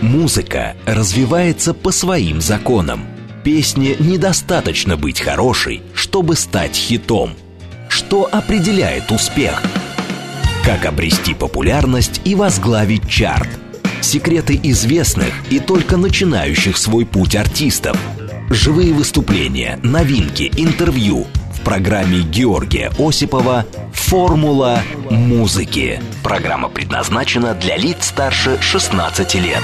Музыка развивается по своим законам. Песне недостаточно быть хорошей, чтобы стать хитом. Что определяет успех? Как обрести популярность и возглавить чарт? Секреты известных и только начинающих свой путь артистов. Живые выступления, новинки, интервью – программе Георгия Осипова «Формула музыки». Программа предназначена для лиц старше 16 лет.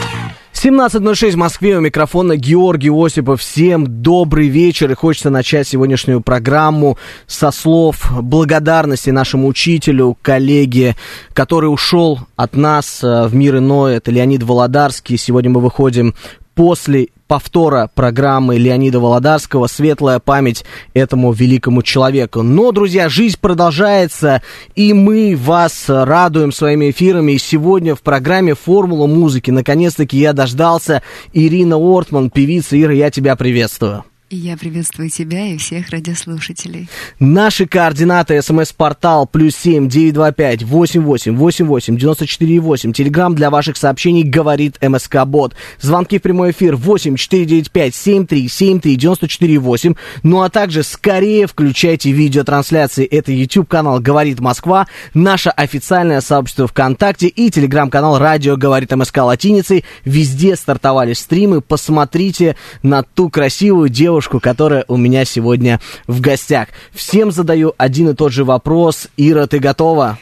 17.06 в Москве, у микрофона Георгий Осипов. Всем добрый вечер. И хочется начать сегодняшнюю программу со слов благодарности нашему учителю, коллеге, который ушел от нас э, в мир иной. Это Леонид Володарский. Сегодня мы выходим после повтора программы Леонида Володарского «Светлая память этому великому человеку». Но, друзья, жизнь продолжается, и мы вас радуем своими эфирами. И сегодня в программе «Формула музыки» наконец-таки я дождался. Ирина Ортман, певица. Ира, я тебя приветствую. Я приветствую тебя и всех радиослушателей. Наши координаты. СМС-портал плюс семь девять два пять восемь восемь восемь восемь девяносто четыре восемь. Телеграмм для ваших сообщений говорит МСК Бот. Звонки в прямой эфир восемь четыре девять пять семь три семь три девяносто четыре восемь. Ну а также скорее включайте видеотрансляции. Это YouTube канал Говорит Москва, наше официальное сообщество ВКонтакте и телеграм-канал Радио Говорит МСК латиницей. Везде стартовали стримы. Посмотрите на ту красивую девушку девушку, которая у меня сегодня в гостях. Всем задаю один и тот же вопрос. Ира, ты готова?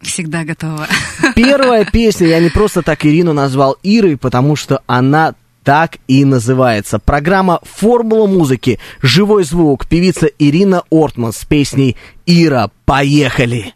Всегда готова. Первая песня, я не просто так Ирину назвал Ирой, потому что она так и называется. Программа «Формула музыки». Живой звук. Певица Ирина Ортман с песней «Ира, поехали!»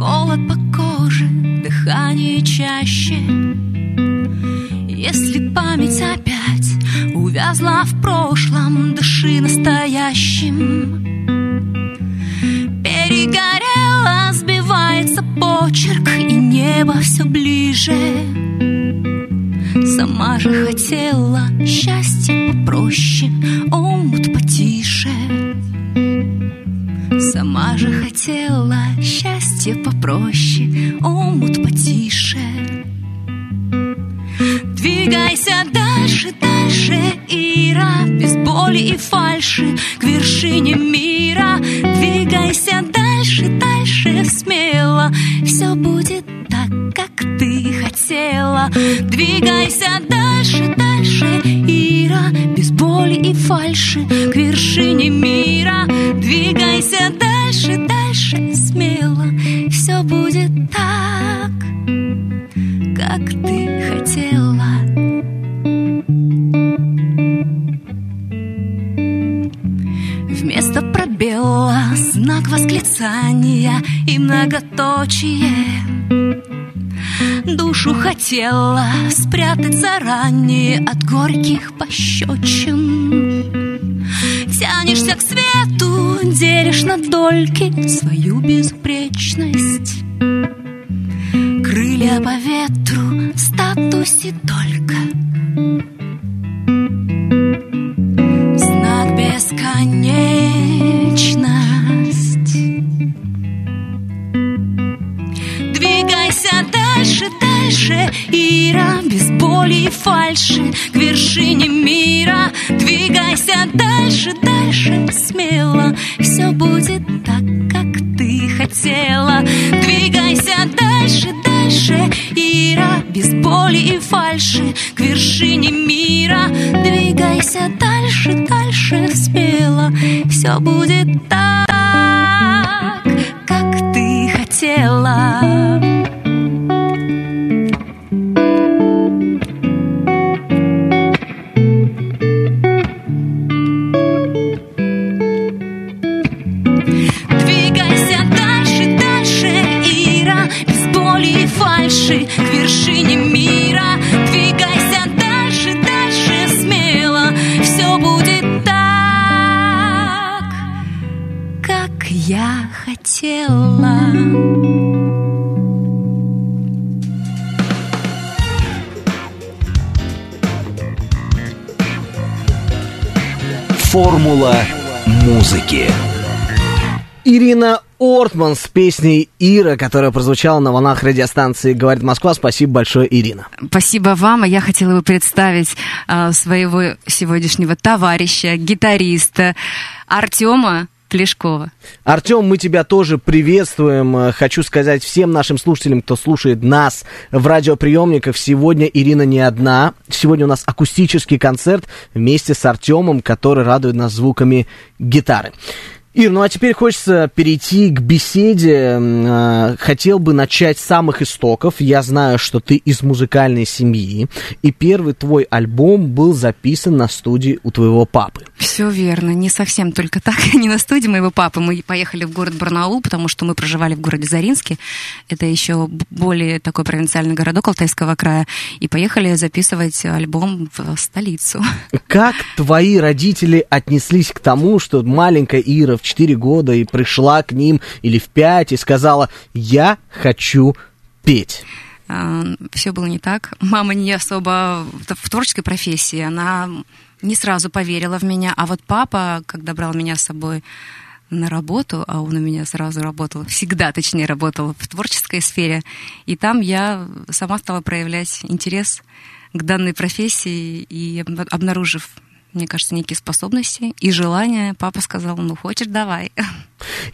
Холод по коже, дыхание чаще. Если память опять увязла в прошлом, дыши настоящим. Перегорело, сбивается почерк, и небо все ближе. Сама же хотела счастье попроще, омут потише. Сама же хотела счастье попроще, омут потише. Двигайся дальше, дальше, Ира, без боли и фальши, к вершине мира. Двигайся дальше, дальше, смело, все будет так, как ты хотела. Двигайся дальше, дальше, Ира, без боли и фальши, хотела спрятать заранее от горьких пощечин. Тянешься к свету, делишь на дольки свою безупречность. Крылья по ветру, статусе только. Формула музыки. Ирина Ортман с песней «Ира», которая прозвучала на волнах радиостанции «Говорит Москва». Спасибо большое, Ирина. Спасибо вам. А я хотела бы представить а, своего сегодняшнего товарища, гитариста Артема Плешкова. Артем, мы тебя тоже приветствуем. Э, Хочу сказать всем нашим слушателям, кто слушает нас в радиоприемниках, сегодня Ирина не одна. Сегодня у нас акустический концерт вместе с Артемом, который радует нас звуками гитары. Ир, ну а теперь хочется перейти к беседе. Э, Хотел бы начать с самых истоков. Я знаю, что ты из музыкальной семьи, и первый твой альбом был записан на студии у твоего папы. Все верно, не совсем только так, не на студии моего папы. Мы поехали в город Барнаул, потому что мы проживали в городе Заринске. Это еще более такой провинциальный городок Алтайского края. И поехали записывать альбом в столицу. Как твои родители отнеслись к тому, что маленькая Ира в 4 года и пришла к ним или в 5 и сказала «Я хочу петь»? Все было не так. Мама не особо в творческой профессии. Она не сразу поверила в меня. А вот папа, когда брал меня с собой на работу, а он у меня сразу работал, всегда, точнее, работал в творческой сфере, и там я сама стала проявлять интерес к данной профессии и обнаружив мне кажется, некие способности и желания. Папа сказал, ну, хочешь, давай.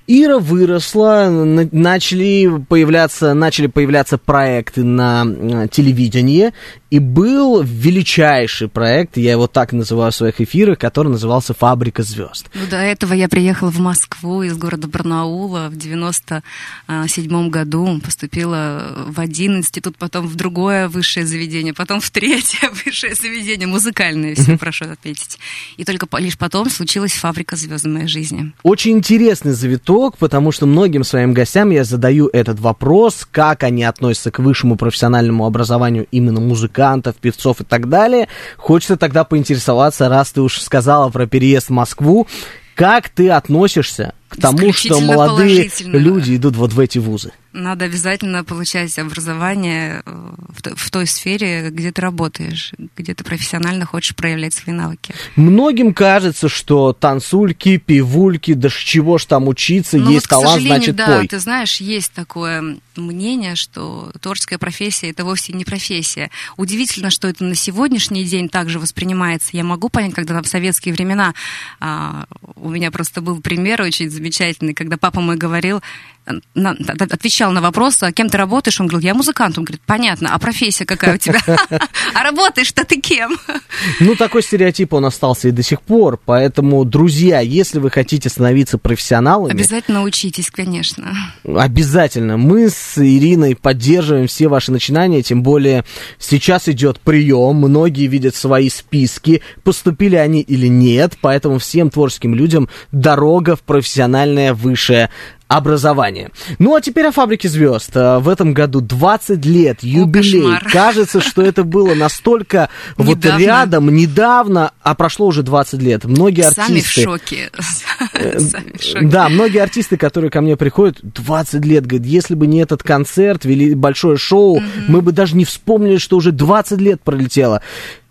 Ира выросла, начали появляться, начали появляться проекты на телевидении, и был величайший проект, я его так называю в своих эфирах, который назывался «Фабрика звезд». Ну, до этого я приехала в Москву из города Барнаула в 97 году, поступила в один институт, потом в другое высшее заведение, потом в третье высшее заведение, музыкальное, все прошу отметить. И только лишь потом случилась «Фабрика звезд» в моей жизни. Очень интересный завиток, потому что многим своим гостям я задаю этот вопрос, как они относятся к высшему профессиональному образованию именно музыкантов, певцов и так далее. Хочется тогда поинтересоваться, раз ты уж сказала про переезд в Москву, как ты относишься к тому, что молодые люди идут вот в эти вузы? Надо обязательно получать образование э, в той сфере, где ты работаешь, где ты профессионально хочешь проявлять свои навыки. Многим кажется, что танцульки, пивульки, да чего ж там учиться, ну, есть вот, талант, значит да, пой. ты знаешь, есть такое мнение, что творческая профессия это вовсе не профессия. Удивительно, что это на сегодняшний день также воспринимается. Я могу понять, когда в советские времена а, у меня просто был пример очень замечательный, когда папа мой говорил, на, отвечал на вопрос, а кем ты работаешь, он говорил, я музыкант. Он говорит, понятно, а профессия какая у тебя? А работаешь-то ты кем? Ну, такой стереотип он остался и до сих пор. Поэтому, друзья, если вы хотите становиться профессионалами... Обязательно учитесь, конечно. Обязательно. Мы с Ириной поддерживаем все ваши начинания, тем более сейчас идет прием, многие видят свои списки, поступили они или нет, поэтому всем творческим людям дорога в профессиональное высшее образование. Ну а теперь о фабрике звезд. Э, в этом году 20 лет, юбилей. О, Кажется, что это было настолько вот Недавно. рядом, недавно, а прошло уже 20 лет. Многие Сами в артисты... шоке. Э, Сами в шоке. Да, многие артисты, которые ко мне приходят, 20 лет, говорят, если бы не этот концерт, вели большое шоу, мы бы даже не вспомнили, что уже 20 лет пролетело.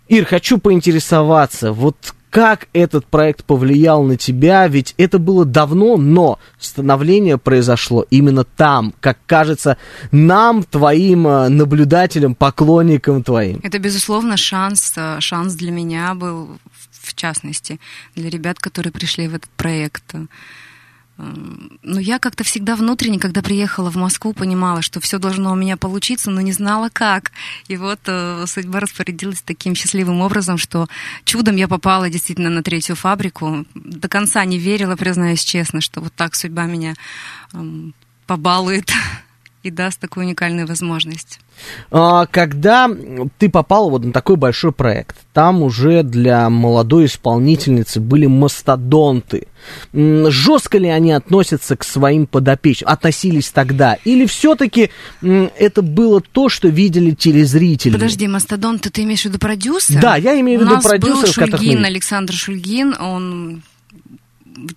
Ир, хочу поинтересоваться, вот как этот проект повлиял на тебя, ведь это было давно, но становление произошло именно там, как кажется, нам, твоим э, наблюдателям, поклонникам твоим. Это, безусловно, шанс, э, шанс для меня был, в частности, для ребят, которые пришли в этот проект. Но я как-то всегда внутренне, когда приехала в Москву, понимала, что все должно у меня получиться, но не знала как. И вот э, судьба распорядилась таким счастливым образом, что чудом я попала действительно на третью фабрику. До конца не верила, признаюсь честно, что вот так судьба меня эм, побалует и даст такую уникальную возможность. А, Когда ты попал вот на такой большой проект, там уже для молодой исполнительницы были мастодонты. Жестко ли они относятся к своим подопечным? Относились тогда? Или все-таки это было то, что видели телезрители? Подожди, Мастодон, ты, имеешь в виду продюсер? Да, я имею в У виду нас был продюсеров, которых мы Шульгин, видим. Александр Шульгин, он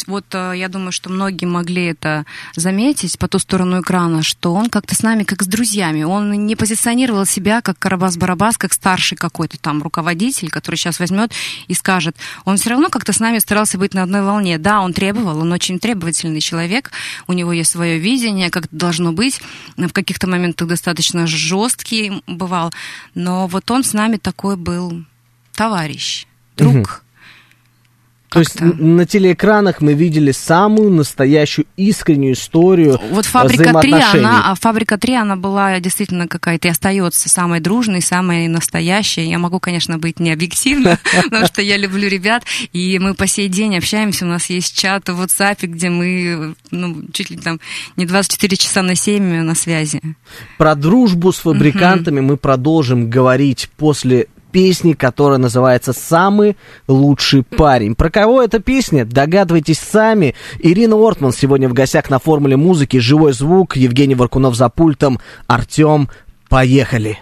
вот э, я думаю, что многие могли это заметить по ту сторону экрана, что он как-то с нами как с друзьями. Он не позиционировал себя как Карабас-Барабас, как старший какой-то там руководитель, который сейчас возьмет и скажет. Он все равно как-то с нами старался быть на одной волне. Да, он требовал, он очень требовательный человек, у него есть свое видение, как должно быть. В каких-то моментах достаточно жесткий бывал, но вот он с нами такой был товарищ, друг. Угу то есть на телеэкранах мы видели самую настоящую искреннюю историю Вот «Фабрика 3», она, а «Фабрика 3», она была действительно какая-то и остается самой дружной, самой настоящей. Я могу, конечно, быть не объективна, потому что я люблю ребят, и мы по сей день общаемся, у нас есть чат в WhatsApp, где мы ну, чуть ли там не 24 часа на 7 на связи. Про дружбу с фабрикантами мы продолжим говорить после песни, которая называется «Самый лучший парень». Про кого эта песня? Догадывайтесь сами. Ирина Ортман сегодня в гостях на формуле музыки «Живой звук», Евгений Варкунов за пультом, Артем. Поехали!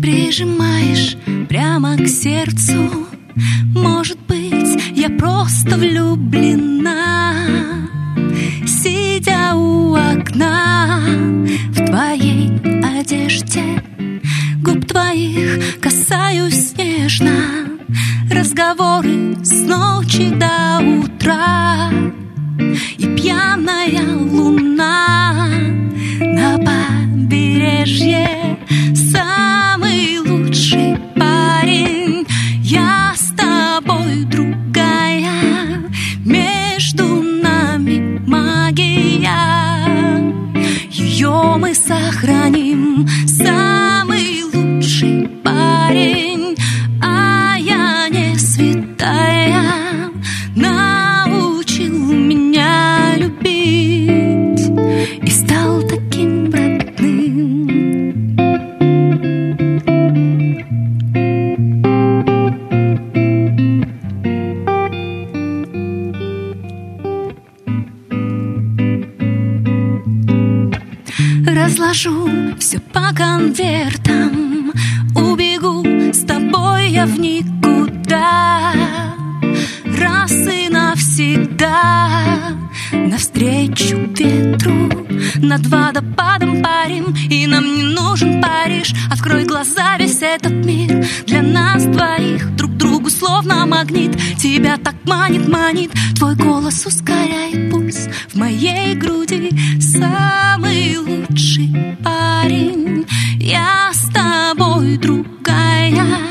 Прижимаешь прямо к сердцу. Может быть, я просто влюблена Сидя у окна В твоей одежде. Губ твоих касаюсь нежно Разговоры с ночи до утра. И пьяная луна На побережье Ее мы сохраним. Самый лучший парень А я не святая. Научил меня любить И стал все по конвертам Убегу с тобой я в никуда. Раз и навсегда. Навстречу ветру. Над водопадом парим И нам не нужен Париж. Открой глаза, весь этот мир. Для нас двоих Друг другу словно магнит. Тебя так манит, манит. Твой голос ускоряет пульс. В моей груди Самый лучший парень Я с тобой другая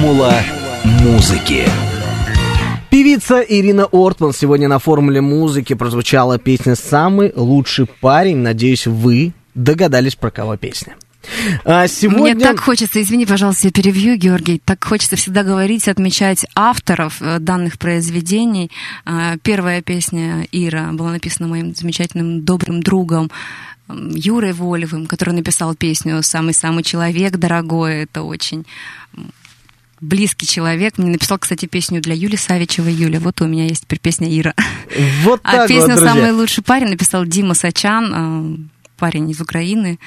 Формула музыки. Певица Ирина Ортман сегодня на формуле музыки прозвучала песня «Самый лучший парень». Надеюсь, вы догадались, про кого песня. А сегодня... Мне так хочется, извини, пожалуйста, я перевью, Георгий, так хочется всегда говорить, отмечать авторов э, данных произведений. А, Первая песня Ира была написана моим замечательным добрым другом Юрой Волевым, который написал песню «Самый-самый человек дорогой». Это очень близкий человек. Мне написал, кстати, песню для Юли Савичевой. Юля, вот у меня есть теперь песня Ира. Вот А так песню вот. «Самый лучший парень» написал Дима Сачан, э, парень из Украины.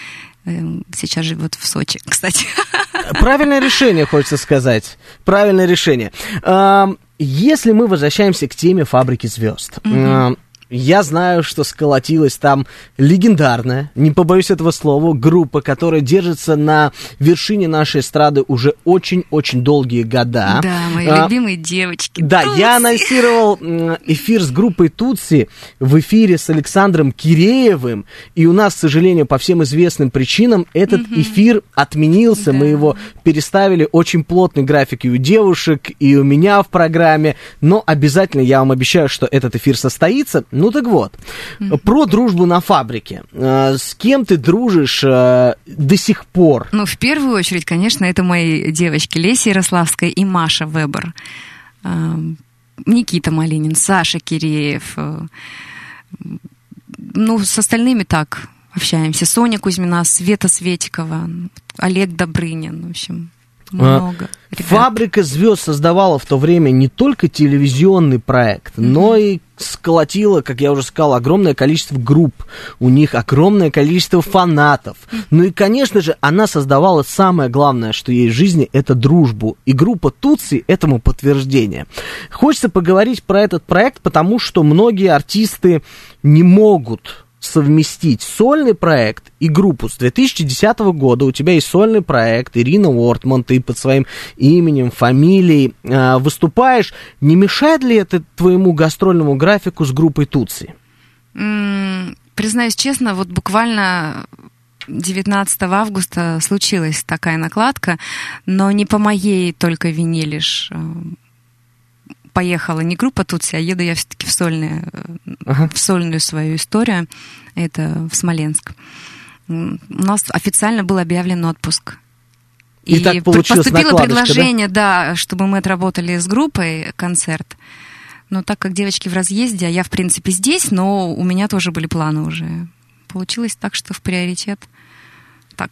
Э, Сейчас живет в Сочи, кстати. Правильное решение, хочется сказать. Правильное решение. Если мы возвращаемся к теме фабрики звезд. ам, я знаю, что сколотилась там легендарная, не побоюсь этого слова, группа, которая держится на вершине нашей эстрады уже очень-очень долгие года. Да, мои А, любимые девочки. Да, Тутси. я анонсировал эфир с группой Тутси в эфире с Александром Киреевым, и у нас, к сожалению, по всем известным причинам этот эфир отменился, мы Да. его переставили, очень плотный график и у девушек, и у меня в программе, но обязательно я вам обещаю, что этот эфир состоится. Ну так вот, про дружбу на фабрике. Э, С кем ты дружишь э, до сих пор? Ну, в первую очередь, конечно, это мои девочки Леся Ярославская и Маша Вебер. Эм, Никита Малинин, Саша Киреев. э, Ну, с остальными так общаемся. Соня Кузьмина, Света Светикова, Олег Добрынин, в общем, много. ребят. Фабрика звезд создавала в то время не только телевизионный проект, но и сколотила, как я уже сказал, огромное количество групп. У них огромное количество фанатов. Ну и, конечно же, она создавала самое главное, что есть в жизни, это дружбу. И группа Тутси этому подтверждение. Хочется поговорить про этот проект, потому что многие артисты не могут совместить сольный проект и группу. С 2010 года у тебя есть сольный проект, Ирина Уортман, ты под своим именем, фамилией э, выступаешь. Не мешает ли это твоему гастрольному графику с группой Тутси? М, Признаюсь честно, вот буквально 19 августа случилась такая накладка, но не по моей только вине лишь э, поехала не группа Тутси, а еду я все-таки в, сольные, э, Ага. в сольную свою историю. Это в Смоленск. У нас официально был объявлен отпуск. И так пр- получилась поступило накладочка, да? предложение, да? чтобы мы отработали с группой концерт. Но так как девочки в разъезде, а я, в принципе, здесь, но у меня тоже были планы уже. Получилось так, что в приоритет так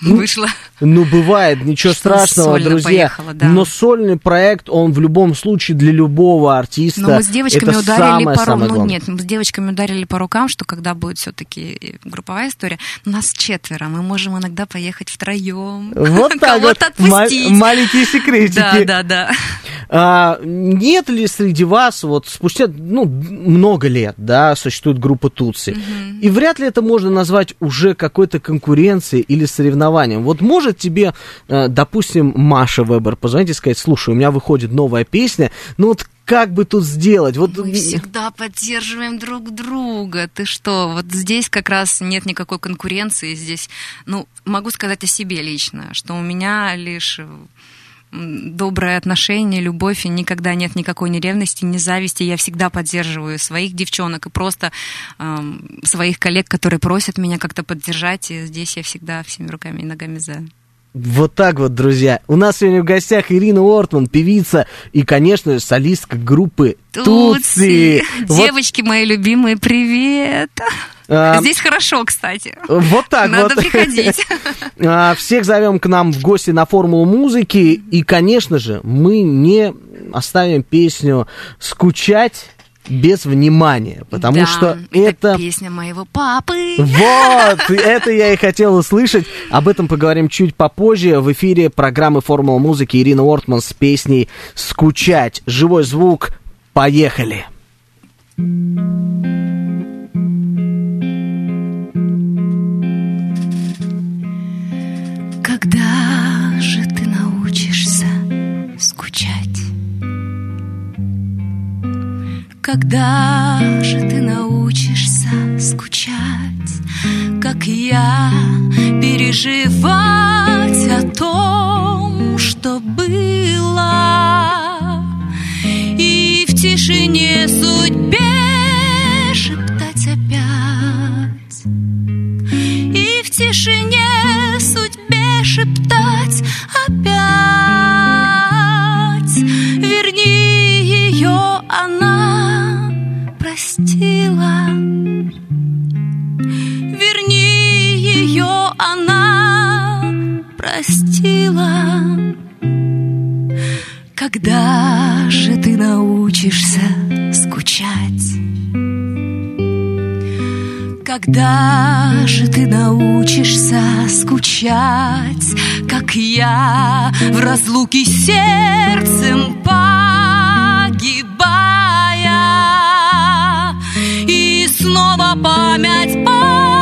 вышло. Ну, бывает, ничего Что страшного, друзья. поехала, да. Но сольный проект, он в любом случае для любого артиста. Но мы с девочками это ударили самое, по рукам. самое Ну главное. нет, мы с девочками ударили по рукам, что когда будет все-таки групповая история, нас четверо, мы можем иногда поехать втроем. Вот так вот, отпустить. маленькие секретики. Да, да, да. А, нет ли среди вас, вот спустя ну, много лет, да, существует группа Тутси, и вряд ли это можно назвать уже какой-то конкуренцией или соревнованием. Вот может тебе, э, допустим, Маша Вебер позвонить и сказать, слушай, у меня выходит новая песня, ну вот как бы тут сделать? Вот Мы всегда поддерживаем друг друга. Ты что? Вот здесь как раз нет никакой конкуренции. Здесь, ну, могу сказать о себе лично, что у меня лишь доброе отношение, любовь, и никогда нет никакой ни ревности, ни зависти. Я всегда поддерживаю своих девчонок и просто эм, своих коллег, которые просят меня как-то поддержать. И здесь я всегда всеми руками и ногами за. Вот так вот, друзья. У нас сегодня в гостях Ирина Ортман, певица и, конечно же, солистка группы Тутси. Вот, Девочки мои любимые, привет! а, Здесь хорошо, кстати. вот так Надо вот. приходить. А, Всех зовем к нам в гости на формулу музыки. И, конечно же, мы не оставим песню скучать без внимания, потому Да, что это... песня моего папы. Вот, это я и хотел услышать. Об этом поговорим чуть попозже. В эфире программы «Формула музыки» Ирина Ортман с песней «Скучать». Живой звук. Поехали. Когда Когда же ты научишься скучать, как я, переживать о том, что было, и в тишине судьбе шептать опять, и в тишине судьбе шептать опять. Верни ее, она простила. Верни ее, она простила. Когда же ты научишься скучать? Когда же ты научишься скучать, как я в разлуке сердцем погибая? снова память память.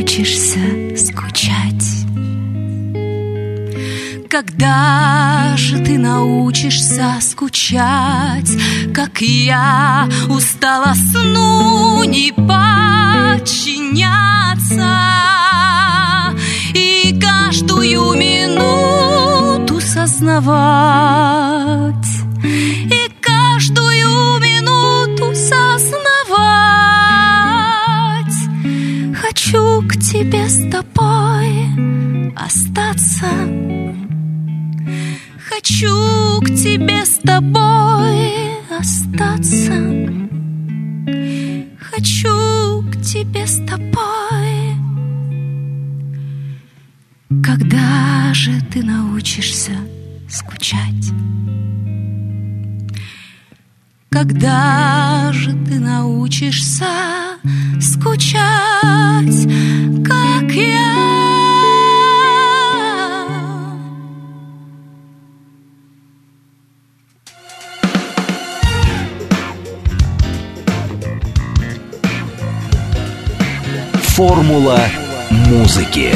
Научишься скучать? Когда же ты научишься скучать, Как я устала сну не подчиняться И каждую минуту сознавать тебе с тобой остаться. Хочу к тебе с тобой остаться. Хочу к тебе с тобой. Когда же ты научишься скучать? Когда же ты научишься скучать, как я? Формула музыки.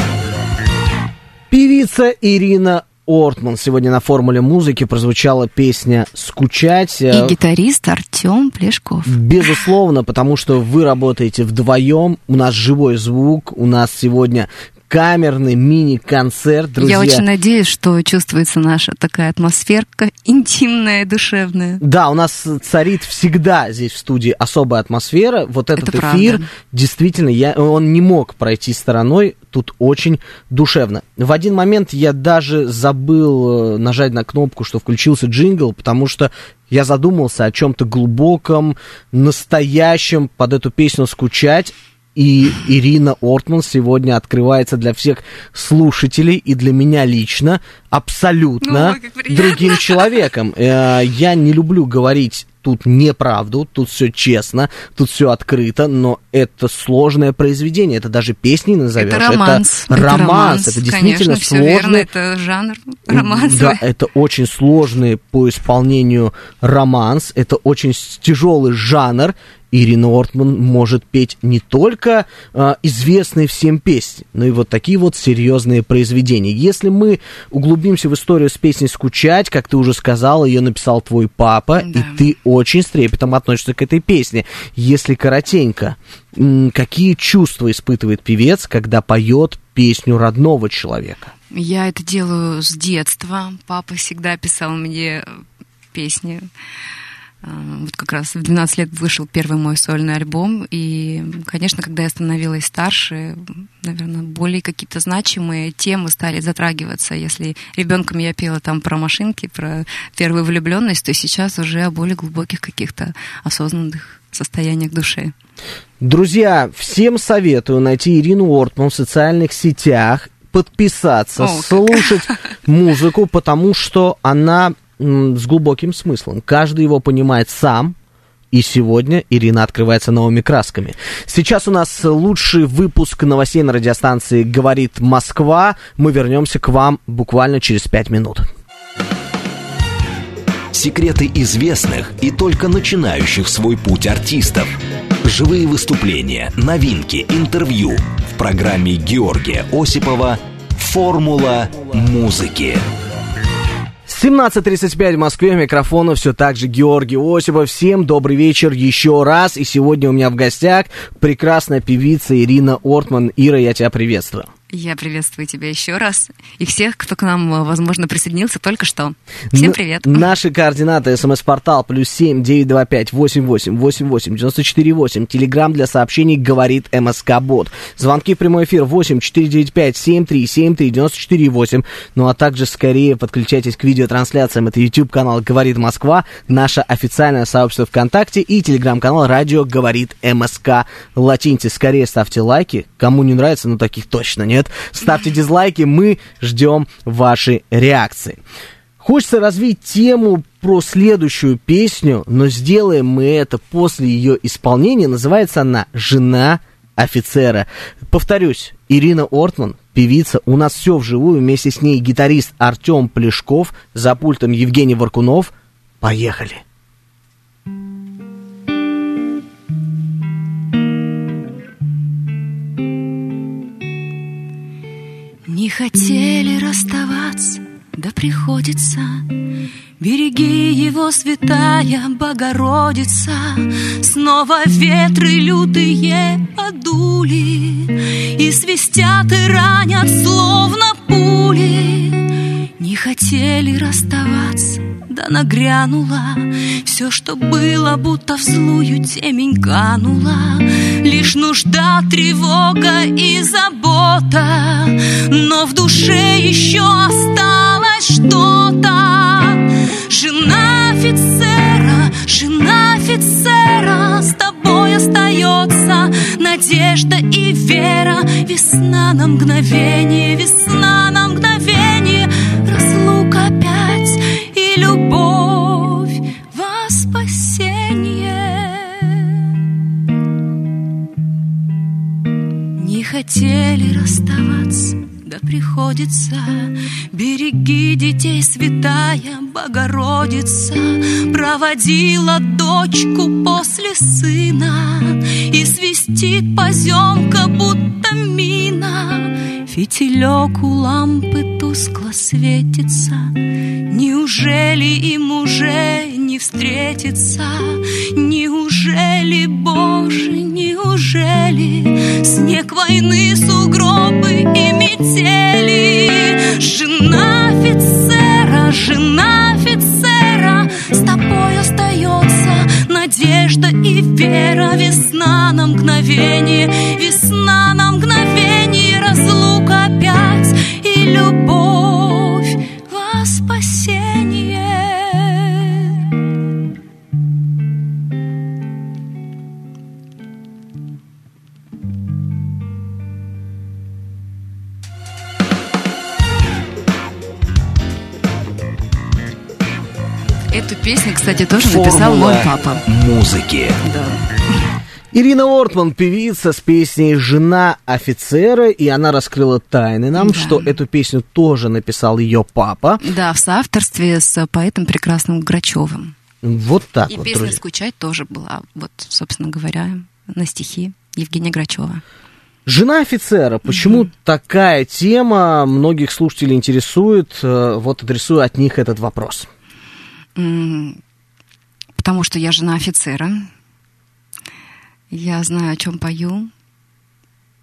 Певица Ирина Ортман. Сегодня на формуле музыки прозвучала песня «Скучать». И гитарист Артем Плешков. Безусловно, потому что вы работаете вдвоем, у нас живой звук, у нас сегодня камерный мини-концерт, друзья. Я очень надеюсь, что чувствуется наша такая атмосферка интимная, душевная. Да, у нас царит всегда здесь в студии особая атмосфера. Вот этот Это эфир, правда. действительно, я, он не мог пройти стороной. Тут очень душевно. В один момент я даже забыл э, нажать на кнопку, что включился джингл, потому что я задумался о чем-то глубоком, настоящем под эту песню скучать. И Ирина Ортман сегодня открывается для всех слушателей и для меня лично абсолютно приятно. другим человеком. Э, Я не люблю говорить тут неправду, тут все честно, тут все открыто, но это сложное произведение, это даже песни назовешь. Это романс. Это романс, это действительно Конечно, все верно, сложный. это жанр романсовый. Да, это очень сложный по исполнению романс, это очень тяжелый жанр. Ирина Ортман может петь не только а, известные всем песни, но и вот такие вот серьезные произведения. Если мы углубимся в историю с песней «Скучать», как ты уже сказала, ее написал твой папа, Да. и ты очень с трепетом относишься к этой песне. Если коротенько, какие чувства испытывает певец, когда поет песню родного человека? Я это делаю с детства. Папа всегда писал мне песни. А, Вот как раз в 12 лет вышел первый мой сольный альбом. И, конечно, когда я становилась старше, наверное, более какие-то значимые темы стали затрагиваться. Если ребенком я пела там про машинки, про первую влюбленность, то сейчас уже о более глубоких каких-то осознанных состояниях души. Друзья, всем советую найти Ирину Ортман в социальных сетях, подписаться, О, слушать музыку, потому что она с глубоким смыслом. Каждый его понимает сам. И сегодня Ирина открывается новыми красками. Сейчас у нас лучший выпуск новостей на радиостанции «Говорит Москва». Мы вернемся к вам буквально через пять минут. Секреты известных и только начинающих свой путь артистов. Живые выступления, новинки, интервью. В программе Георгия Осипова «Формула музыки». 17.35 в Москве, микрофона все так же Георгий Осипов. Всем добрый вечер еще раз. И сегодня у меня в гостях прекрасная певица Ирина Ортман. Ира, я тебя приветствую. Я приветствую тебя еще раз. И всех, кто к нам, возможно, присоединился только что. Всем привет. Н- наши координаты. СМС-портал плюс семь девять два пять восемь восемь восемь восемь девяносто четыре восемь. Телеграмм для сообщений говорит МСК Бот. Звонки в прямой эфир восемь четыре девять пять семь три семь три девяносто четыре восемь. Ну а также скорее подключайтесь к видеотрансляциям. Это YouTube канал Говорит Москва, наше официальное сообщество ВКонтакте и телеграм-канал Радио Говорит МСК. Латиньте, скорее ставьте лайки. Кому не нравится, ну таких точно нет нет. Ставьте дизлайки, мы ждем ваши реакции. Хочется развить тему про следующую песню, но сделаем мы это после ее исполнения. Называется она «Жена офицера». Повторюсь, Ирина Ортман, певица, у нас все вживую, вместе с ней гитарист Артем Плешков, за пультом Евгений Варкунов. Поехали! Не хотели расставаться, да приходится. Береги его, святая Богородица. Снова ветры лютые подули И свистят и ранят, словно пули. Не хотели расставаться, да нагрянула Все, что было, будто в злую темень канула Лишь нужда, тревога и забота Но в душе еще осталось что-то. Жена офицера, жена офицера С тобой остается надежда и вера. Весна на мгновение, весна на мгновение хотели расставаться да приходится. Береги детей, святая Богородица. Проводила дочку после сына. И свистит поземка, будто мина Фитилек у лампы тускло светится. Неужели им уже не встретиться? Неужели, Боже, неужели Снег войны, сугробы и метели? Жена офицера, жена офицера С тобой остается надежда и вера. Весна на мгновение, весна на мгновение Разлука и любовь во спасение Эту песню, кстати, тоже написал Формула мой папа. музыки. Да. Ирина Ортман, певица с песней «Жена офицера», и она раскрыла тайны нам, Да. что эту песню тоже написал ее папа. Да, в соавторстве с поэтом прекрасным Грачевым. Вот так И вот, песня друзья. «Скучать» тоже была, вот, собственно говоря, на стихи Евгения Грачева. Жена офицера. Почему такая тема многих слушателей интересует? Э, Вот адресую от них этот вопрос. Потому что я жена офицера. Я знаю, о чем пою.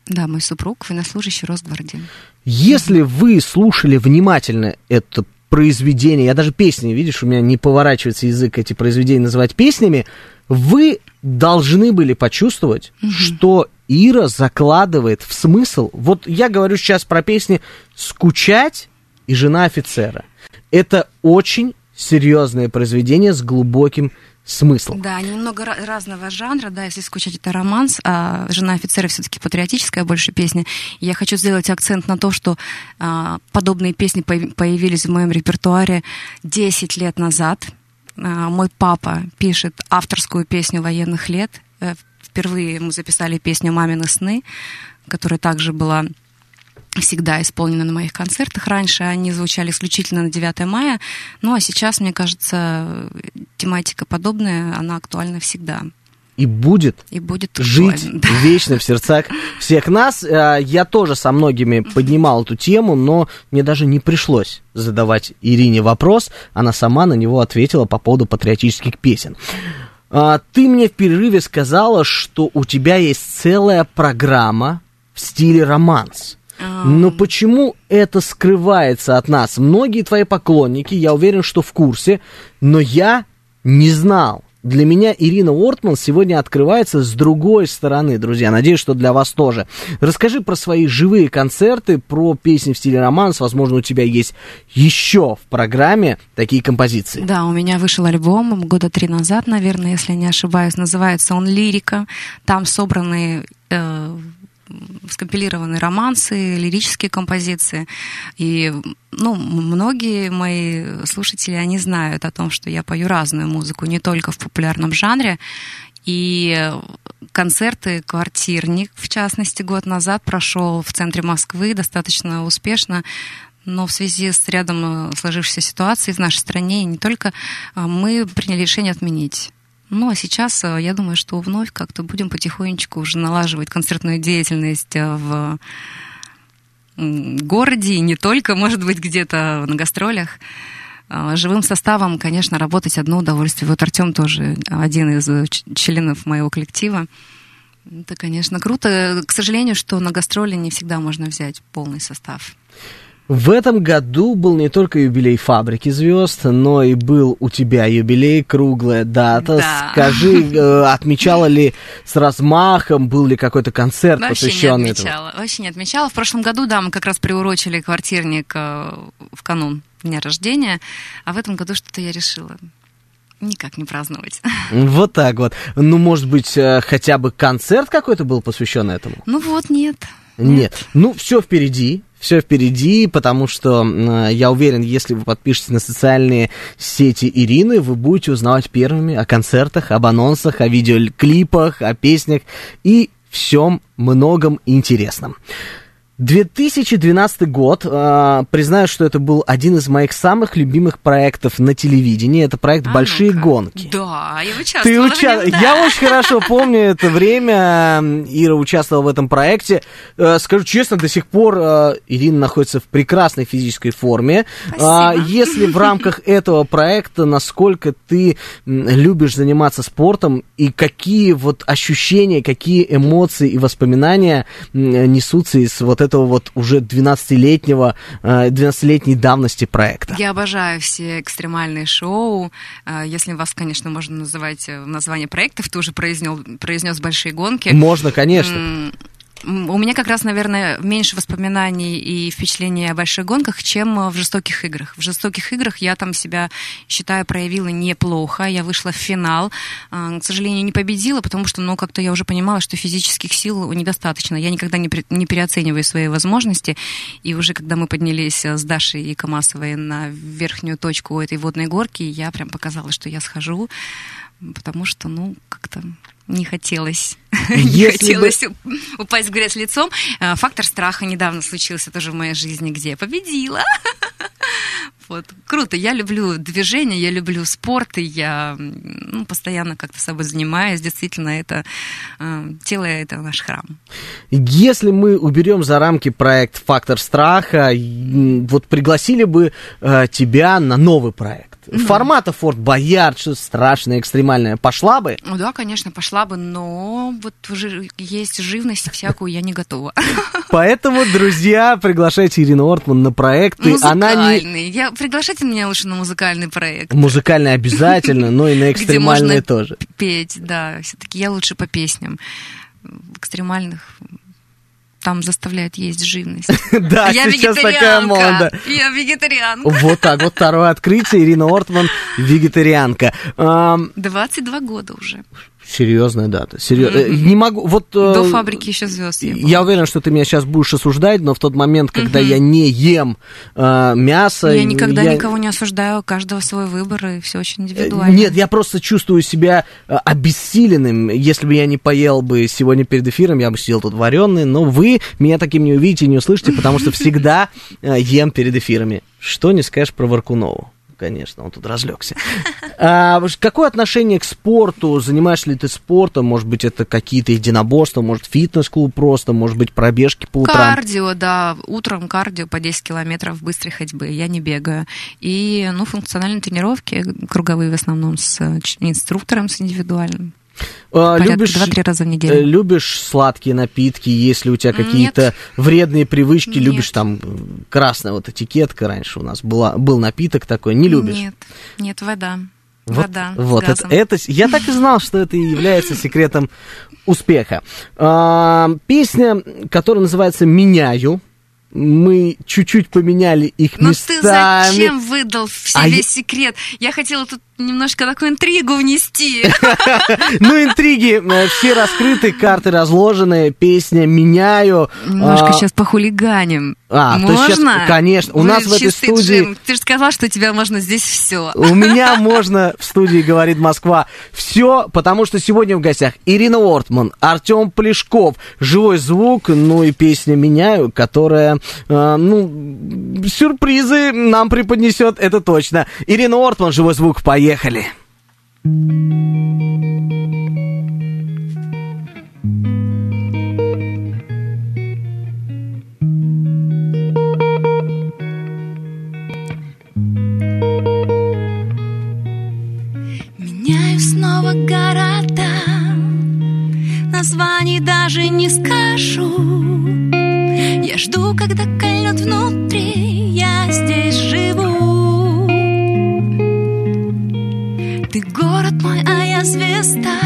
Да, мой супруг военнослужащий Росгвардии. Если вы слушали внимательно это произведение, я даже песни, видишь, у меня не поворачивается язык эти произведения называть песнями, вы должны были почувствовать, что Ира закладывает в смысл. Вот я говорю сейчас про песни «Скучать» и «Жена офицера». Это очень серьезное произведение с глубоким смыслом. Да, они немного ра- разного жанра, да, если скучать, это романс, а «Жена офицера» все-таки патриотическая больше песня. Я хочу сделать акцент на то, что а, подобные песни появ- появились в моем репертуаре 10 лет назад. А, мой папа пишет авторскую песню военных лет. Э, Впервые мы записали песню «Мамины сны», которая также была всегда исполнены на моих концертах. Раньше они звучали исключительно на 9 мая, ну а сейчас, мне кажется, тематика подобная, она актуальна всегда И будет и будет жить. Да. вечно в сердцах всех нас. Э, Я тоже со многими поднимал эту тему, но мне даже не пришлось задавать Ирине вопрос. Она сама на него ответила по поводу патриотических песен. А, Ты мне в перерыве сказала, что у тебя есть целая программа в стиле романс. Но почему это скрывается от нас? Многие твои поклонники, я уверен, что в курсе, но я не знал. Для меня Ирина Ортман сегодня открывается с другой стороны, друзья. Надеюсь, что для вас тоже. Расскажи про свои живые концерты, про песни в стиле романс. Возможно, у тебя есть еще в программе такие композиции. Да, у меня вышел альбом года три назад, наверное, если не ошибаюсь. Называется он «Лирика». Там собраны э, скомпилированы романсы, лирические композиции. И ну, многие мои слушатели, они знают о том, что я пою разную музыку, не только в популярном жанре. И концерты «Квартирник», в частности, год назад прошел в центре Москвы достаточно успешно. Но в связи с рядом сложившейся ситуацией в нашей стране, не только, мы приняли решение отменить ну, а сейчас, э, я думаю, что вновь как-то будем потихонечку уже налаживать концертную деятельность э, в городе, и не только, может быть, где-то на гастролях. Э, живым составом, конечно, работать одно удовольствие. Вот Артем тоже один из членов моего коллектива. Это, конечно, круто. К сожалению, что на гастроли не всегда можно взять полный состав. В этом году был не только юбилей фабрики звезд, но и был у тебя юбилей, круглая дата. Да. Скажи, э, отмечала ли с размахом, был ли какой-то концерт, Вообще посвященный не отмечала. этому? Вообще не отмечала. В прошлом году, да, мы как раз приурочили квартирник э, в канун дня рождения, а в этом году что-то я решила никак не праздновать. Вот так вот. Ну, может быть, э, хотя бы концерт какой-то был посвящен этому? Ну вот, нет. Нет. Ну, все впереди. Все впереди, потому что э, я уверен, если вы подпишетесь на социальные сети Ирины, вы будете узнавать первыми о концертах, об анонсах, о видеоклипах, о песнях и всем многом интересном. 2012 год, э, признаю, что это был один из моих самых любимых проектов на телевидении. Это проект А «Большие ну-ка. гонки». Да, я Ты участвовала в уча... нем, да. Я очень хорошо помню это время. Ира участвовала в этом проекте. Э, Скажу честно, до сих пор э, Ирина находится в прекрасной физической форме. А, Спасибо. Если в рамках этого проекта, насколько ты любишь заниматься спортом и какие вот ощущения, какие эмоции и воспоминания несутся из вот этого вот уже 12-летнего, э, 12-летней давности проекта? Я обожаю все экстремальные шоу. А, Если вас, конечно, можно называть э, в названии проектов, ты уже произнес, произнес большие гонки. Можно, конечно. У меня как раз, наверное, меньше воспоминаний и впечатлений о больших гонках, чем э, в жестоких играх. В жестоких играх я там себя, считаю, проявила неплохо. Я вышла в финал. А, К сожалению, не победила, потому что, ну, как-то я уже понимала, что физических сил недостаточно. Я никогда не, пре- не переоцениваю свои возможности. И уже когда мы поднялись э, с Дашей и Камасовой на верхнюю точку этой водной горки, я прям показала, что я схожу, потому что, ну, как-то не хотелось, не бы- хотелось у- упасть в грязь лицом. Э, Фактор страха недавно случился тоже в моей жизни, где я победила. Вот. Круто. Я люблю движение, я люблю спорт, и я ну, постоянно как-то собой занимаюсь. Действительно, это э, тело это наш храм. Если мы уберем за рамки проект «Фактор страха», вот пригласили бы э, тебя на новый проект. Формата Форт Боярд, что страшное, экстремальное, пошла бы? Ну да, конечно, пошла бы, но вот уже есть живность всякую, я не готова. Поэтому, друзья, приглашайте Ирину Ортман на проекты. Она не Музыкальный. Я, приглашайте меня лучше на музыкальный проект. музыкальная обязательно, но и на можно тоже. петь, да. Все-таки я лучше по песням. Экстремальных там заставляют есть живность. Да, я сейчас такая мода. вегетарианка. Я вегетарианка. Вот так вот второе открытие. Ирина Ортман, вегетарианка. Ам, 22 года уже. Серьезная дата. Серьез... Не могу. Вот, э, До фабрики еще звезд я. Я уверен, что ты меня сейчас будешь осуждать, но в тот момент, когда я не ем э, мясо... Я никогда я- никого не осуждаю, у каждого свой выбор, и все очень Э, индивидуально. Нет, я просто чувствую себя э, обессиленным. Если бы я не поел бы сегодня перед эфиром, я бы сидел тут вареный. Но вы меня таким не увидите и не услышите, потому что всегда э, ем перед эфирами. Что не скажешь про Варкунову? Конечно, он тут разлегся. А, какое отношение к спорту? Занимаешься ли ты спортом? Может быть, это какие-то единоборства, может, фитнес-клуб просто, может быть, пробежки по утрам? Кардио, да, утром кардио по 10 километров быстрой ходьбы, я не бегаю. И, ну, функциональные тренировки, круговые в основном с инструктором, с индивидуальным. А, Порядка любишь, два-три раза в неделю. э, любишь сладкие напитки, если у тебя какие-то вредные привычки, Нет. любишь там э, красная вот этикетка раньше у нас была, был напиток такой, не любишь? Нет, нет, вода. Вот, вода. вот это, это, я так и знал, что это и является секретом успеха. А, песня, которая называется «Меняю». Мы чуть-чуть поменяли их Ну местами. ты зачем выдал все А весь секрет? Я хотела тут немножко такую интригу внести. Ну, интриги э, все раскрыты, карты разложены, песня «Меняю». Немножко А, сейчас похулиганим. А, то можно? конечно. У нас в этой студии- джем. Ты же сказал, что у тебя можно здесь все. У меня можно в студии говорит Москва все, потому что сегодня в гостях Ирина Ортман, Артем Плешков, живой звук, ну и песня меняю, которая, э, ну, сюрпризы нам преподнесет, это точно. Ирина Ортман, живой звук, поехали. Меняю снова города. Названий даже не скажу. Я жду, когда кольнет внутри. Я здесь живу Ты город мой, а я звезда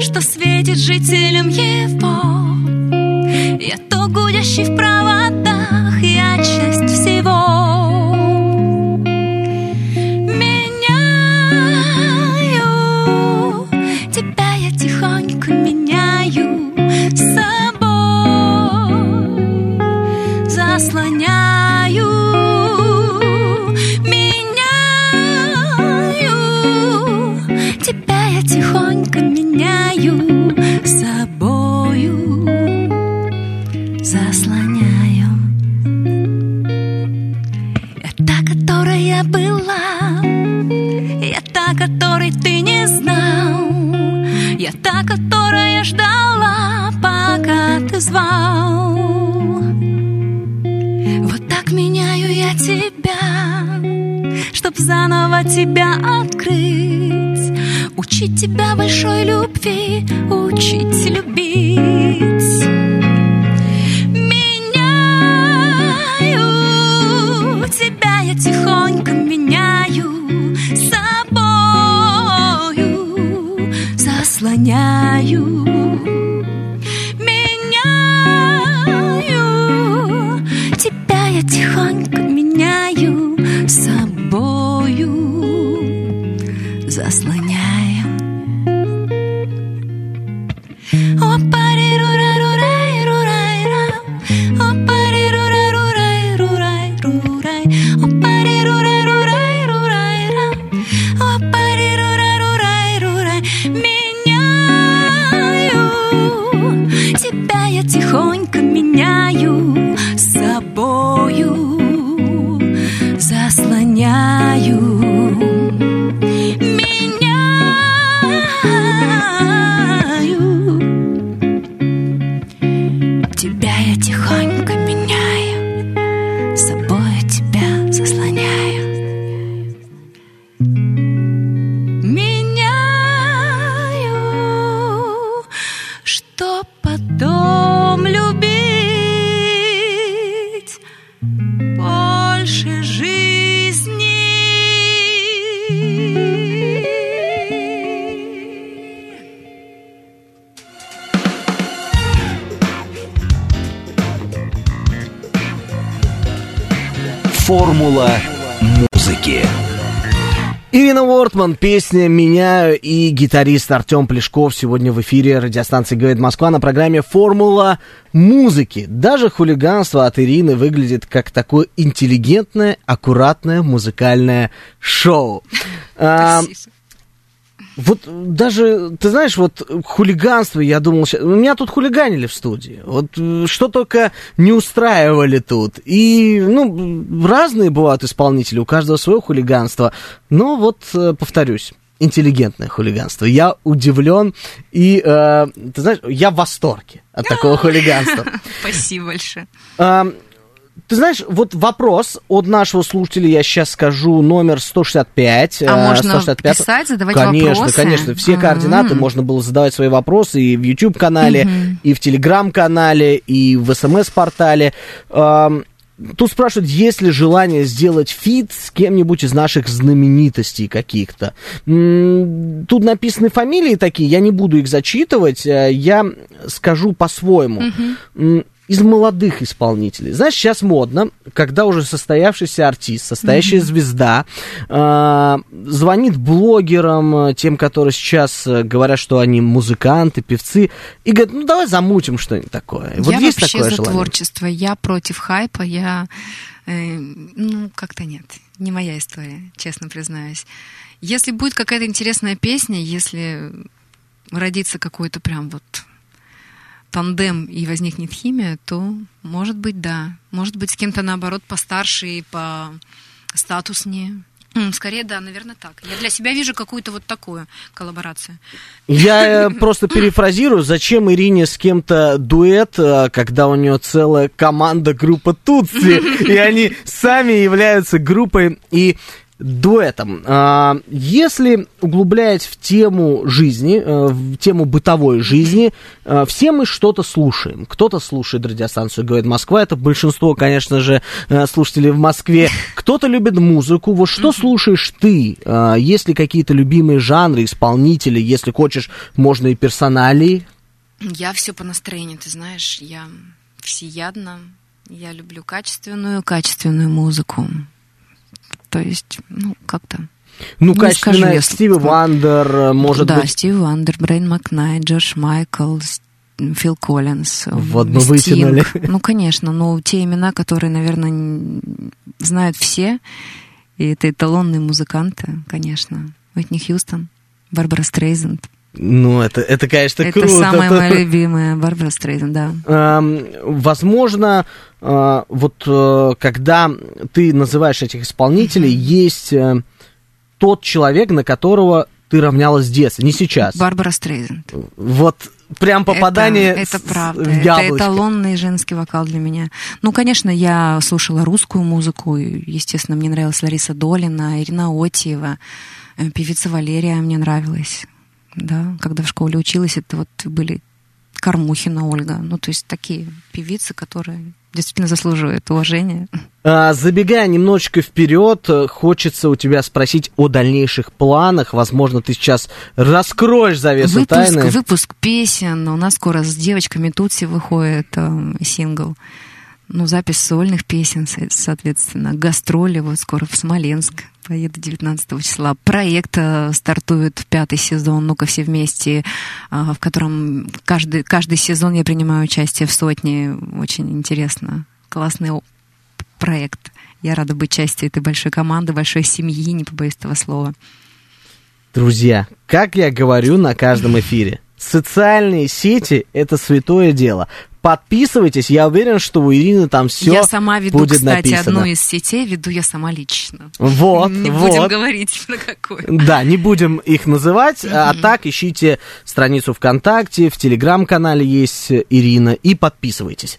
Что светит жителям его. Я то гудящий в проводах Я часть всего которая ждала, пока ты звал. Вот так меняю я тебя Чтоб заново тебя открыть Учить тебя большой любви Учить любить заслоняю Ирина Уортман, песня «Меняю» и гитарист Артем Плешков сегодня в эфире радиостанции «Говорит Москва» на программе «Формула музыки». Даже хулиганство от Ирины выглядит как такое интеллигентное, аккуратное музыкальное шоу. Спасибо. Вот даже, ты знаешь, вот хулиганство, я думал, щас- меня тут хулиганили в студии. Вот э, что только не устраивали тут. И, ну, разные бывают исполнители, у каждого свое хулиганство. Но вот, э, повторюсь, интеллигентное хулиганство. Я удивлен и, э, ты знаешь, я в восторге от такого хулиганства. Спасибо большое. Ты знаешь, вот вопрос от нашего слушателя, я сейчас скажу, номер 165. А э, можно 165. писать, задавать конечно, вопросы? Конечно, Все М. координаты можно было задавать свои вопросы и в YouTube-канале, и в Telegram-канале, и в СМС-портале. Эм, Тут спрашивают, есть ли желание сделать фит с кем-нибудь из наших знаменитостей каких-то. Тут написаны фамилии такие, я не буду их зачитывать, э, я скажу по-своему. М, Из молодых исполнителей. Знаешь, сейчас модно, когда уже состоявшийся артист, состоящая звезда, э, звонит блогерам, э, тем, которые сейчас э, говорят, что они музыканты, певцы, и говорит, ну давай замутим что-нибудь такое. Вот я есть вообще такое за желание? творчество, я против хайпа, я, э, ну, как-то нет, не моя история, честно признаюсь. Если будет какая-то интересная песня, если родится какой-то прям вот тандем и возникнет химия, то, может быть, да. Может быть, с кем-то, наоборот, постарше и по статуснее. Скорее, да, наверное, так. Я для себя вижу какую-то вот такую коллаборацию. Я э, просто перефразирую, зачем Ирине с кем-то дуэт, э, когда у нее целая команда группа Тутси, и они сами являются группой и дуэтом. А, Если углублять в тему жизни, э, в тему бытовой жизни, э, все мы что-то слушаем. Кто-то слушает радиостанцию «Говорит Москва», это большинство, конечно же, э, слушателей в Москве. Кто-то любит музыку. Вот что слушаешь ты? Есть ли какие-то любимые жанры, исполнители? Если хочешь, можно и персоналии. Я все по настроению, ты знаешь, я всеядна, я люблю качественную, качественную музыку. То есть, ну, как-то. Ну, Не качественная скажу, Стиви Вандер, э, может да, быть... Стив Вандер, Брайан Макнайт, Джордж Майкл, Фил Коллинз. Вот Стинг. вытянули. Ну, конечно, но те имена, которые, наверное, знают все, и это эталонные музыканты, конечно. Уитни Хьюстон, Барбара Стрейзенд. Ну, это, это конечно, это круто. самая Это- моя любимая Барбара Стрейзенд, да. Эм, возможно, э, вот э, когда ты называешь этих исполнителей, есть э, тот человек, на которого ты равнялась с детства, не сейчас. Барбара Стрейзенд. Вот прям попадание Это, это правда. в Это яблочко. эталонный женский вокал для меня. Ну, конечно, я слушала русскую музыку. Естественно, мне нравилась Лариса Долина, Ирина Отиева, э, певица Валерия мне нравилась. Да, когда в школе училась, это вот были Кормухина Ольга. Ну, то есть такие певицы, которые действительно заслуживают уважения. А, Забегая немножечко вперед, хочется у тебя спросить о дальнейших планах. Возможно, ты сейчас раскроешь завесу Выпуск, тайны. выпуск песен. У нас скоро с девочками Тутси выходит э, сингл. Ну, запись сольных песен, со- соответственно. Гастроли вот скоро в Смоленск. Поеду 19 числа. Проект э, стартует пятый сезон «Ну-ка все вместе», а, в котором каждый, каждый сезон я принимаю участие в сотне. Очень интересно. Классный проект. Я рада быть частью этой большой команды, большой семьи, не побоюсь этого слова. Друзья, как я говорю на каждом эфире, социальные сети это святое дело. Подписывайтесь, я уверен, что у Ирины там все я сама веду, будет кстати, написано. одну из сетей, веду я сама лично. Вот, Не вот. будем говорить, на какой. Да, не будем их называть, а так ищите страницу ВКонтакте, в Телеграм-канале есть Ирина и подписывайтесь.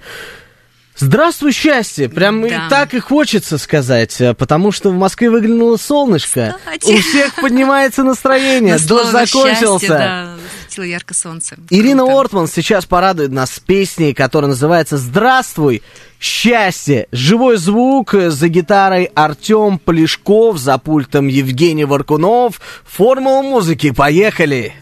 Здравствуй, счастье! Прям и Да. так и хочется сказать, э, потому что в Москве выглянуло солнышко. Кстати. У всех поднимается настроение, На дождь закончился. счастье, да, ярко солнце. Ирина Круто. Ортман сейчас порадует нас с песней, которая называется «Здравствуй, счастье». Живой звук э, за гитарой Артем Полешков, за пультом Евгений Варкунов. Формула музыки, поехали!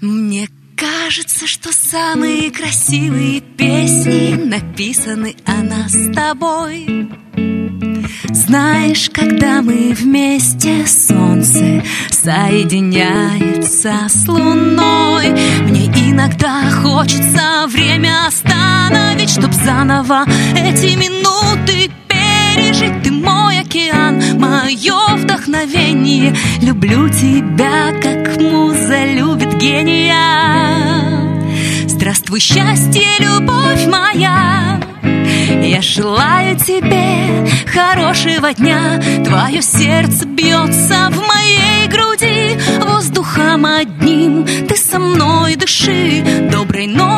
Мне кажется, что самые красивые песни написаны о нас с тобой. Знаешь, когда мы вместе, солнце соединяется с луной. Мне иногда хочется время остановить, чтоб заново эти минуты пережить. Ты мой океан, мое вдохновение. Люблю тебя, как муза любит гения. Здравствуй, счастье, любовь моя. Я желаю тебе хорошего дня Твое сердце бьется в моей груди Воздухом одним ты со мной дыши Доброй ночи,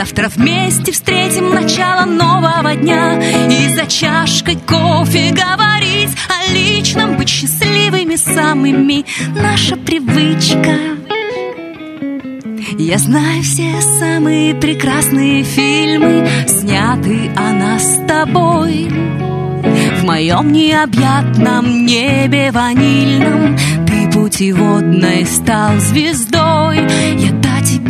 Завтра вместе встретим начало нового дня. И за чашкой кофе говорить о личном Быть счастливыми самыми. Наша привычка. Я знаю все самые прекрасные фильмы, сняты о нас с тобой. В моем необъятном небе ванильном Ты путеводной стал звездой. Я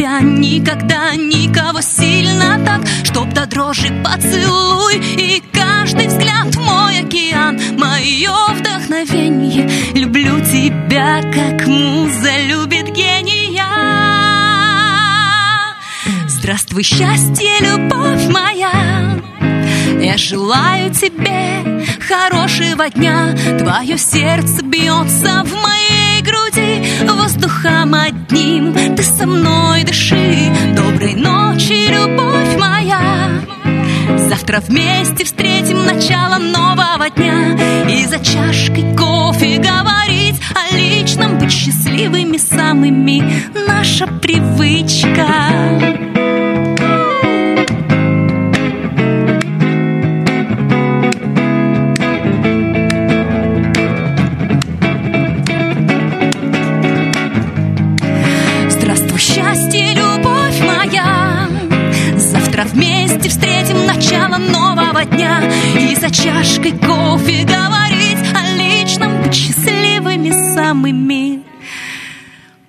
тебя никогда никого сильно так Чтоб до дрожи поцелуй И каждый взгляд мой океан Мое вдохновение. Люблю тебя, как муза любит гения. Здравствуй, счастье, любовь моя. Я желаю тебе хорошего дня. Твое сердце бьется в моей Воздухом одним. Ты со мной дыши. Доброй ночи, любовь моя. Завтра вместе встретим начало нового дня. И за чашкой кофе говорить о личном Быть счастливыми самыми. Наша привычка дня И за чашкой кофе говорить о личном счастливыми самыми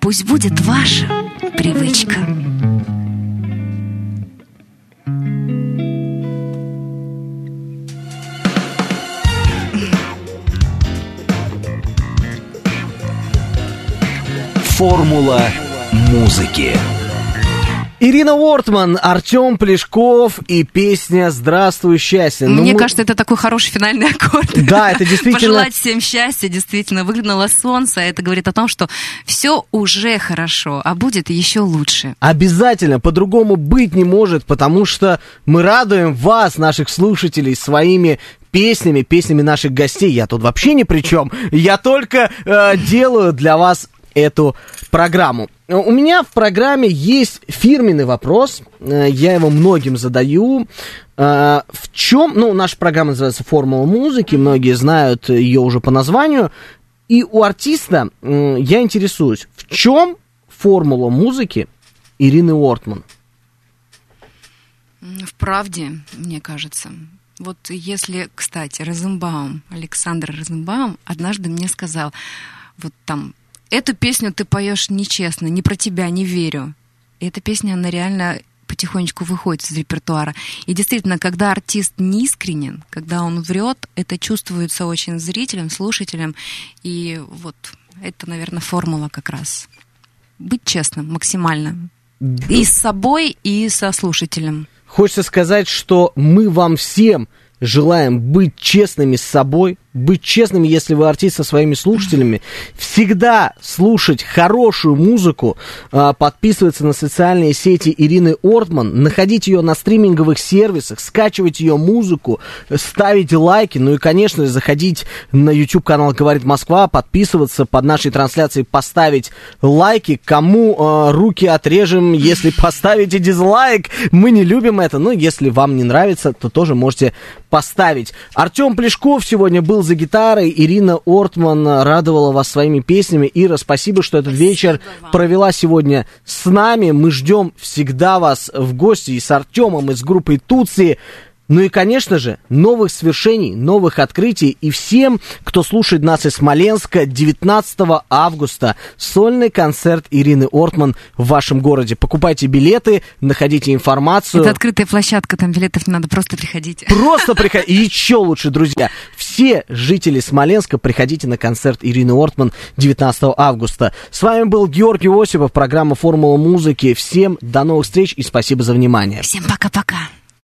Пусть будет ваша привычка Формула музыки. Ирина Уортман, Артем Плешков и песня «Здравствуй, счастье». Ну, Мне мы... кажется, это такой хороший финальный аккорд. Да, это действительно... Пожелать всем счастья, действительно. Выглянуло солнце, а это говорит о том, что все уже хорошо, а будет еще лучше. Обязательно, по-другому быть не может, потому что мы радуем вас, наших слушателей, своими песнями, песнями наших гостей. Я тут вообще ни при чем. Я только э, делаю для вас эту программу. У меня в программе есть фирменный вопрос, э, я его многим задаю. Э, в чем, ну, наша программа называется «Формула музыки», многие знают ее уже по названию, и у артиста я интересуюсь, в чем формула музыки Ирины Ортман? В правде, мне кажется. Вот если, кстати, Розенбаум, Александр Розенбаум однажды мне сказал, вот там эту песню ты поешь нечестно, не про тебя, не верю. И эта песня, она реально потихонечку выходит из репертуара. И действительно, когда артист неискренен, когда он врет, это чувствуется очень зрителям, слушателям. И вот это, наверное, формула как раз. Быть честным максимально. И с собой, и со слушателем. Хочется сказать, что мы вам всем желаем быть честными с собой, быть честными, если вы артист со своими слушателями, всегда слушать хорошую музыку, а, подписываться на социальные сети Ирины Ортман, находить ее на стриминговых сервисах, скачивать ее музыку, ставить лайки, ну и, конечно, заходить на YouTube-канал «Говорит Москва», подписываться под нашей трансляцией, поставить лайки, кому э, руки отрежем, если поставите дизлайк, мы не любим это, но если вам не нравится, то тоже можете поставить. Артем Плешков сегодня был за гитарой. Ирина Ортман радовала вас своими песнями. Ира, спасибо, что этот вечер провела сегодня с нами. Мы ждем всегда вас в гости и с Артемом, и с группой Туции. Ну и, конечно же, новых свершений, новых открытий. И всем, кто слушает нас из Смоленска, 19 августа сольный концерт Ирины Ортман в вашем городе. Покупайте билеты, находите информацию. Это открытая площадка, там билетов не надо, просто приходите. Просто приходите. И еще лучше, друзья. Все жители Смоленска, приходите на концерт Ирины Ортман 19 августа. С вами был Георгий Осипов, программа «Формула музыки». Всем до новых встреч и спасибо за внимание. Всем пока-пока.